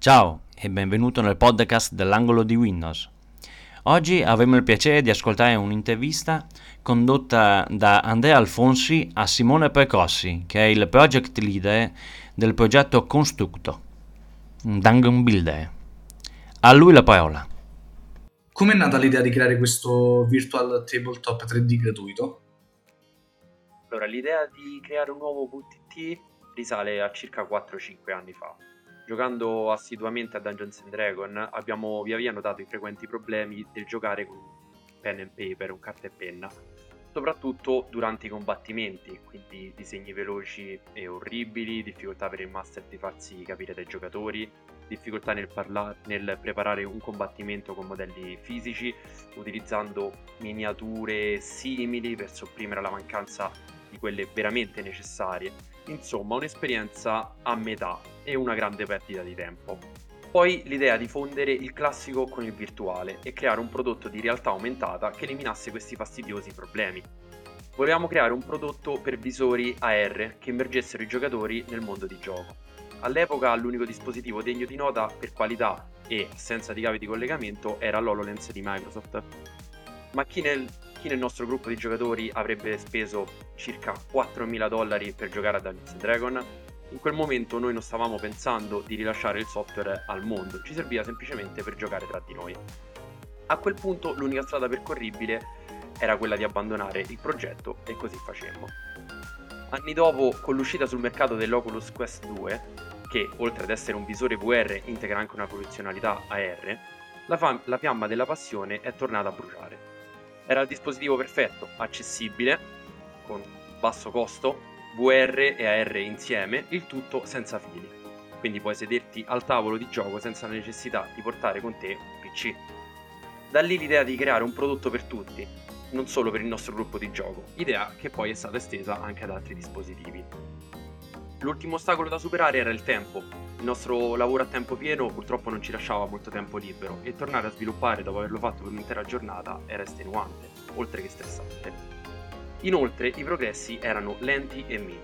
Ciao e benvenuto nel podcast dell'angolo di Windows. Oggi avremo il piacere di ascoltare un'intervista condotta da Andrea Alfonsi a Simone Precossi, che è il project leader del progetto Constructo, un dungeon builder. A lui la parola. Come è nata l'idea di creare questo virtual tabletop 3D gratuito? Allora, l'idea di creare un nuovo VTT risale a circa 4-5 anni fa Giocando assiduamente a Dungeons and Dragons abbiamo via via notato i frequenti problemi del giocare con pen and paper, un carta e penna, soprattutto durante i combattimenti, quindi disegni veloci e orribili, difficoltà per il master di farsi capire dai giocatori, difficoltà nel, parla- nel preparare un combattimento con modelli fisici, utilizzando miniature simili per sopprimere la mancanza di quelle veramente necessarie. Insomma, un'esperienza a metà e una grande perdita di tempo. Poi l'idea di fondere il classico con il virtuale e creare un prodotto di realtà aumentata che eliminasse questi fastidiosi problemi. Volevamo creare un prodotto per visori AR che immergessero i giocatori nel mondo di gioco. All'epoca l'unico dispositivo degno di nota per qualità e assenza di cavi di collegamento era l'HoloLens di Microsoft. Ma chi nel chi nel nostro gruppo di giocatori avrebbe speso circa 4.000 dollari per giocare a Dungeons Dragon? In quel momento noi non stavamo pensando di rilasciare il software al mondo, ci serviva semplicemente per giocare tra di noi. A quel punto l'unica strada percorribile era quella di abbandonare il progetto e così facemmo. Anni dopo, con l'uscita sul mercato dell'Oculus Quest 2, che oltre ad essere un visore VR integra anche una funzionalità AR, la, fam- la fiamma della passione è tornata a bruciare. Era il dispositivo perfetto, accessibile, con basso costo, VR e AR insieme, il tutto senza fili. Quindi puoi sederti al tavolo di gioco senza la necessità di portare con te un PC. Da lì l'idea di creare un prodotto per tutti, non solo per il nostro gruppo di gioco, idea che poi è stata estesa anche ad altri dispositivi. L'ultimo ostacolo da superare era il tempo. Il nostro lavoro a tempo pieno purtroppo non ci lasciava molto tempo libero e tornare a sviluppare dopo averlo fatto per un'intera giornata era estenuante, oltre che stressante. Inoltre i progressi erano lenti e minimi.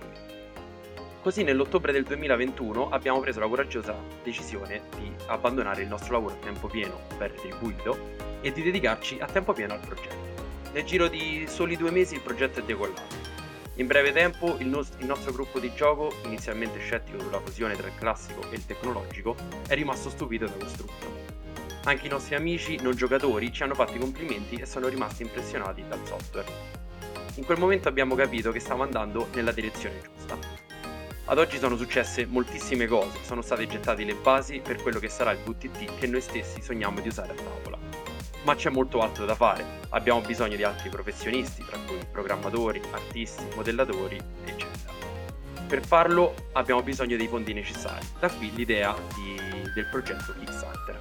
Così nell'ottobre del 2021 abbiamo preso la coraggiosa decisione di abbandonare il nostro lavoro a tempo pieno, ben retribuito, e di dedicarci a tempo pieno al progetto. Nel giro di soli due mesi il progetto è decollato in breve tempo il, nos- il, nostro gruppo di gioco, inizialmente scettico sulla fusione tra il classico e il tecnologico, è rimasto stupito da costrutto. Anche i nostri amici non giocatori ci hanno fatto i complimenti e sono rimasti impressionati dal software. In quel momento abbiamo capito che stavo andando nella direzione giusta. Ad oggi sono successe moltissime cose, sono state gettate le basi per quello che sarà il VTT che noi stessi sogniamo di usare a tavola ma c'è molto altro da fare. Abbiamo bisogno di altri professionisti, tra cui programmatori, artisti, modellatori, eccetera. Per farlo abbiamo bisogno dei fondi necessari, da qui l'idea di, del progetto Kickstarter.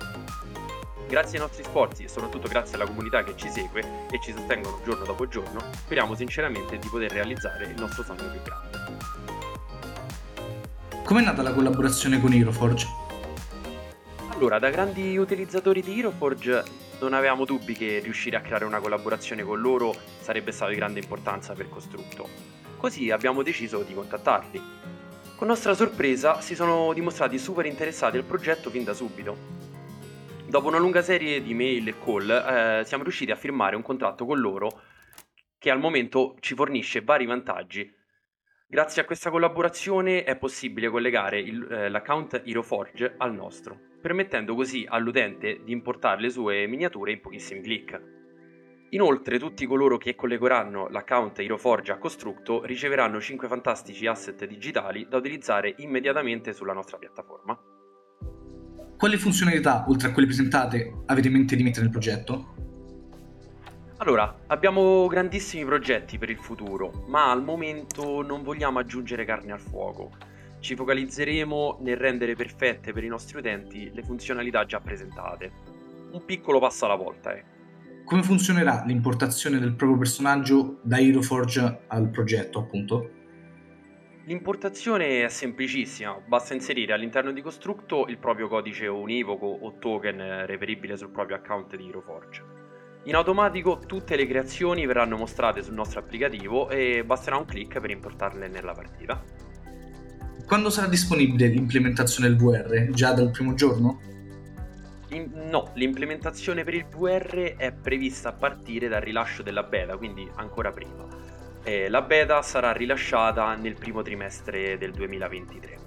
Grazie ai nostri sforzi e soprattutto grazie alla comunità che ci segue e ci sostengono giorno dopo giorno, speriamo sinceramente di poter realizzare il nostro sogno più grande. Com'è nata la collaborazione con Heroforge? Allora, da grandi utilizzatori di Heroforge non avevamo dubbi che riuscire a creare una collaborazione con loro sarebbe stato di grande importanza per Costrutto. Così abbiamo deciso di contattarli. Con nostra sorpresa si sono dimostrati super interessati al progetto fin da subito. Dopo una lunga serie di mail e call eh, siamo riusciti a firmare un contratto con loro che al momento ci fornisce vari vantaggi. Grazie a questa collaborazione è possibile collegare il, eh, l'account HeroForge al nostro permettendo così all'utente di importare le sue miniature in pochissimi clic. Inoltre tutti coloro che collegheranno l'account HeroForge a Costructo riceveranno 5 fantastici asset digitali da utilizzare immediatamente sulla nostra piattaforma. Quali funzionalità, oltre a quelle presentate, avete in mente di mettere nel progetto? Allora, abbiamo grandissimi progetti per il futuro, ma al momento non vogliamo aggiungere carne al fuoco ci focalizzeremo nel rendere perfette per i nostri utenti le funzionalità già presentate. Un piccolo passo alla volta, ecco. Come funzionerà l'importazione del proprio personaggio da HeroForge al progetto, appunto? L'importazione è semplicissima, basta inserire all'interno di Costructo il proprio codice univoco o token reperibile sul proprio account di HeroForge. In automatico tutte le creazioni verranno mostrate sul nostro applicativo e basterà un clic per importarle nella partita. quando sarà disponibile l'implementazione del VR? Già dal primo giorno? In- no, l'implementazione per il VR è prevista a partire dal rilascio della beta, quindi ancora prima. Eh, la beta sarà rilasciata nel primo trimestre del 2023.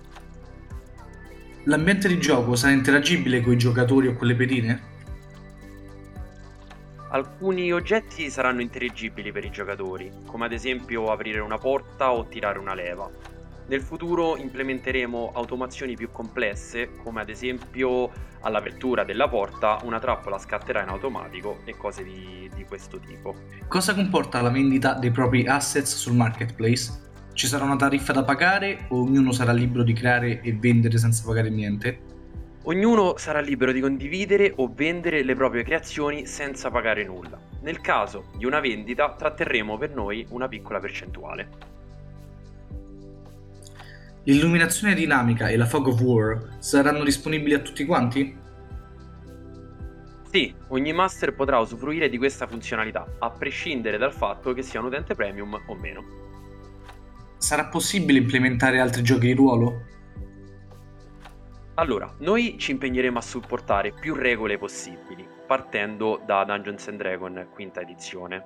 L'ambiente di gioco sarà interagibile con i giocatori o con le pedine? Alcuni oggetti saranno interagibili per i giocatori, come ad esempio aprire una porta o tirare una leva. Nel futuro implementeremo automazioni più complesse, come ad esempio all'apertura della porta una trappola scatterà in automatico e cose di, di questo tipo. Cosa comporta la vendita dei propri assets sul marketplace? Ci sarà una tariffa da pagare o ognuno sarà libero di creare e vendere senza pagare niente? Ognuno sarà libero di condividere o vendere le proprie creazioni senza pagare nulla. Nel caso di una vendita tratterremo per noi una piccola percentuale. L'illuminazione dinamica e la fog of war saranno disponibili a tutti quanti? Sì, ogni master potrà usufruire di questa funzionalità, a prescindere dal fatto che sia un utente premium o meno. Sarà possibile implementare altri giochi di ruolo? Allora, noi ci impegneremo a supportare più regole possibili, partendo da Dungeons and Dragons quinta edizione.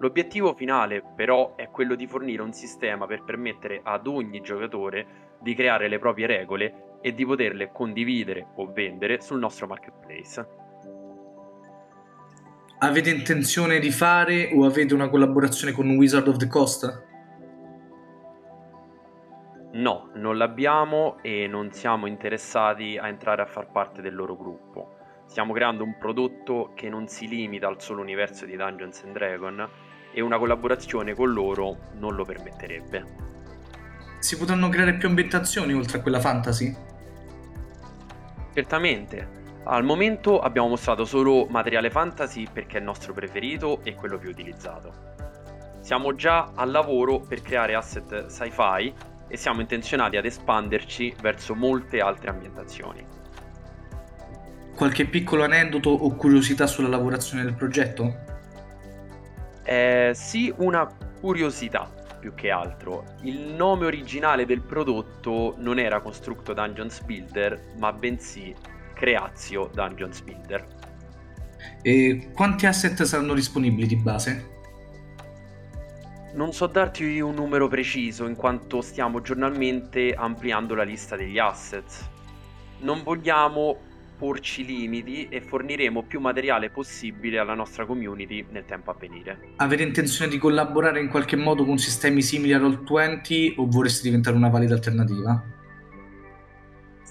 L'obiettivo finale però è quello di fornire un sistema per permettere ad ogni giocatore di creare le proprie regole e di poterle condividere o vendere sul nostro marketplace. Avete intenzione di fare o avete una collaborazione con Wizard of the Coast? No, non l'abbiamo e non siamo interessati a entrare a far parte del loro gruppo. Stiamo creando un prodotto che non si limita al solo universo di Dungeons and Dragons e una collaborazione con loro non lo permetterebbe. Si potranno creare più ambientazioni oltre a quella fantasy? Certamente. Al momento abbiamo mostrato solo materiale fantasy perché è il nostro preferito e quello più utilizzato. Siamo già al lavoro per creare asset sci-fi e siamo intenzionati ad espanderci verso molte altre ambientazioni. Qualche piccolo aneddoto o curiosità sulla lavorazione del progetto? Eh, sì, una curiosità più che altro. Il nome originale del prodotto non era Constructo Dungeons Builder, ma bensì Creazio Dungeons Builder. E quanti asset saranno disponibili di base? Non so darti un numero preciso in quanto stiamo giornalmente ampliando la lista degli assets. Non vogliamo porci limiti e forniremo più materiale possibile alla nostra community nel tempo a venire. Avete intenzione di collaborare in qualche modo con sistemi simili a Roll20 o vorreste diventare una valida alternativa?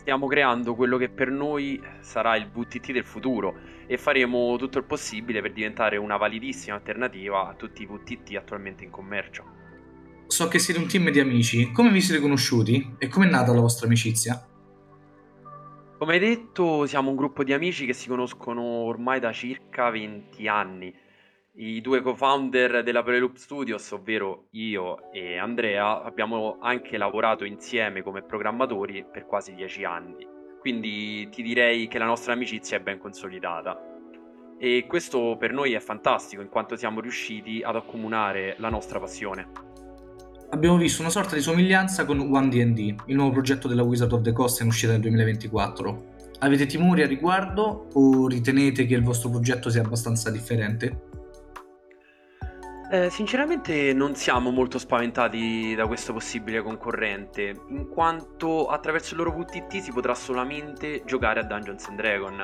Stiamo creando quello che per noi sarà il VTT del futuro e faremo tutto il possibile per diventare una validissima alternativa a tutti i VTT attualmente in commercio. So che siete un team di amici, come vi siete conosciuti e come è nata la vostra amicizia? Come hai detto, siamo un gruppo di amici che si conoscono ormai da circa 20 anni. I due co-founder della Preloop Studios, ovvero io e Andrea, abbiamo anche lavorato insieme come programmatori per quasi 10 anni. Quindi ti direi che la nostra amicizia è ben consolidata. E questo per noi è fantastico in quanto siamo riusciti ad accomunare la nostra passione. Abbiamo visto una sorta di somiglianza con One D&D, il nuovo progetto della Wizard of the Coast in uscita nel 2024. Avete timori a riguardo o ritenete che il vostro progetto sia abbastanza differente? Eh, sinceramente non siamo molto spaventati da questo possibile concorrente, in quanto attraverso il loro VTT si potrà solamente giocare a Dungeons and Dragons.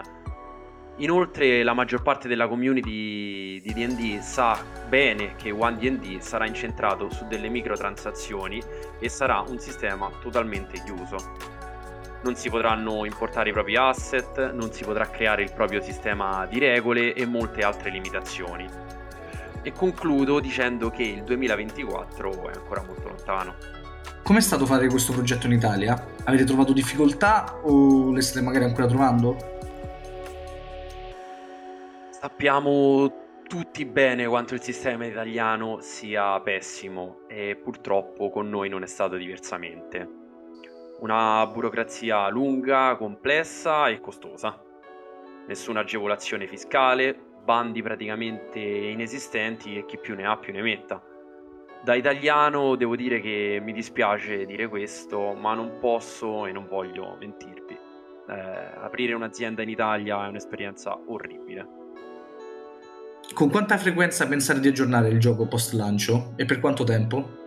Inoltre la maggior parte della community di D&D sa bene che One D&D sarà incentrato su delle microtransazioni e sarà un sistema totalmente chiuso. Non si potranno importare i propri asset, non si potrà creare il proprio sistema di regole e molte altre limitazioni e concludo dicendo che il 2024 è ancora molto lontano. Com'è stato fare questo progetto in Italia? Avete trovato difficoltà o le state magari ancora trovando? Sappiamo tutti bene quanto il sistema italiano sia pessimo e purtroppo con noi non è stato diversamente. Una burocrazia lunga, complessa e costosa. Nessuna agevolazione fiscale, bandi praticamente inesistenti e chi più ne ha più ne metta. Da italiano devo dire che mi dispiace dire questo, ma non posso e non voglio mentirvi. Eh, aprire un'azienda in Italia è un'esperienza orribile. Con quanta frequenza pensate di aggiornare il gioco post lancio e per quanto tempo?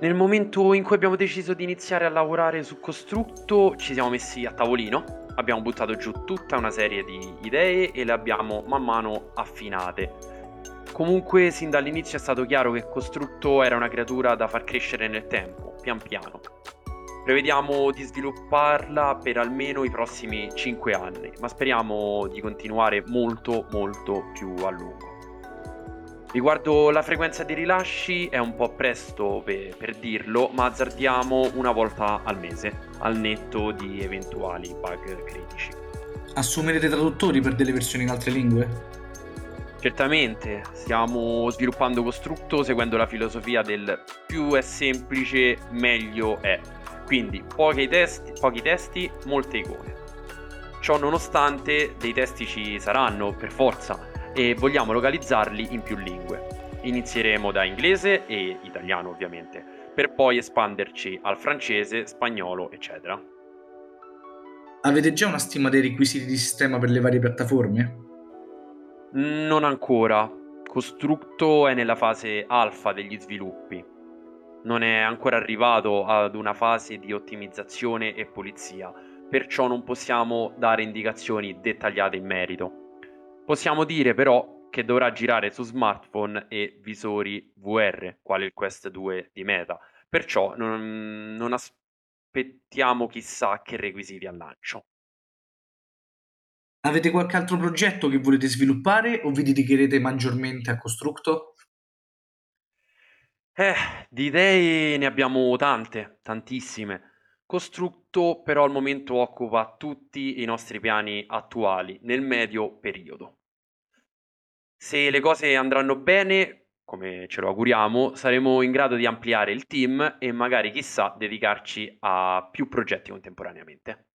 Nel momento in cui abbiamo deciso di iniziare a lavorare su Costructo ci siamo messi a tavolino, abbiamo buttato giù tutta una serie di idee e le abbiamo man mano affinate. Comunque sin dall'inizio è stato chiaro che Costrutto era una creatura da far crescere nel tempo, pian piano. Prevediamo di svilupparla per almeno i prossimi 5 anni, ma speriamo di continuare molto molto più a lungo. Riguardo la frequenza dei rilasci è un po' presto per, per, dirlo, ma azzardiamo una volta al mese, al netto di eventuali bug critici. Assumerete traduttori per delle versioni in altre lingue? Certamente, stiamo sviluppando Costructo seguendo la filosofia del più è semplice, meglio è. Quindi pochi testi, pochi testi molte icone. Ciò nonostante, dei testi ci saranno, per forza, e vogliamo localizzarli in più lingue. Inizieremo da inglese e italiano ovviamente, per poi espanderci al francese, spagnolo, eccetera. Avete già una stima dei requisiti di sistema per le varie piattaforme? Non ancora. Costructo è nella fase alfa degli sviluppi. Non è ancora arrivato ad una fase di ottimizzazione e pulizia, perciò non possiamo dare indicazioni dettagliate in merito. Possiamo dire però che dovrà girare su smartphone e visori VR, quale il Quest 2 di Meta, perciò non, non aspettiamo chissà che requisiti al lancio. Avete qualche altro progetto che volete sviluppare o vi dedicherete maggiormente a Costructo? Eh, di idee ne abbiamo tante, tantissime. Costructo però al momento occupa tutti i nostri piani attuali nel medio periodo. Se le cose andranno bene, come ce lo auguriamo, saremo in grado di ampliare il team e magari chissà dedicarci a più progetti contemporaneamente.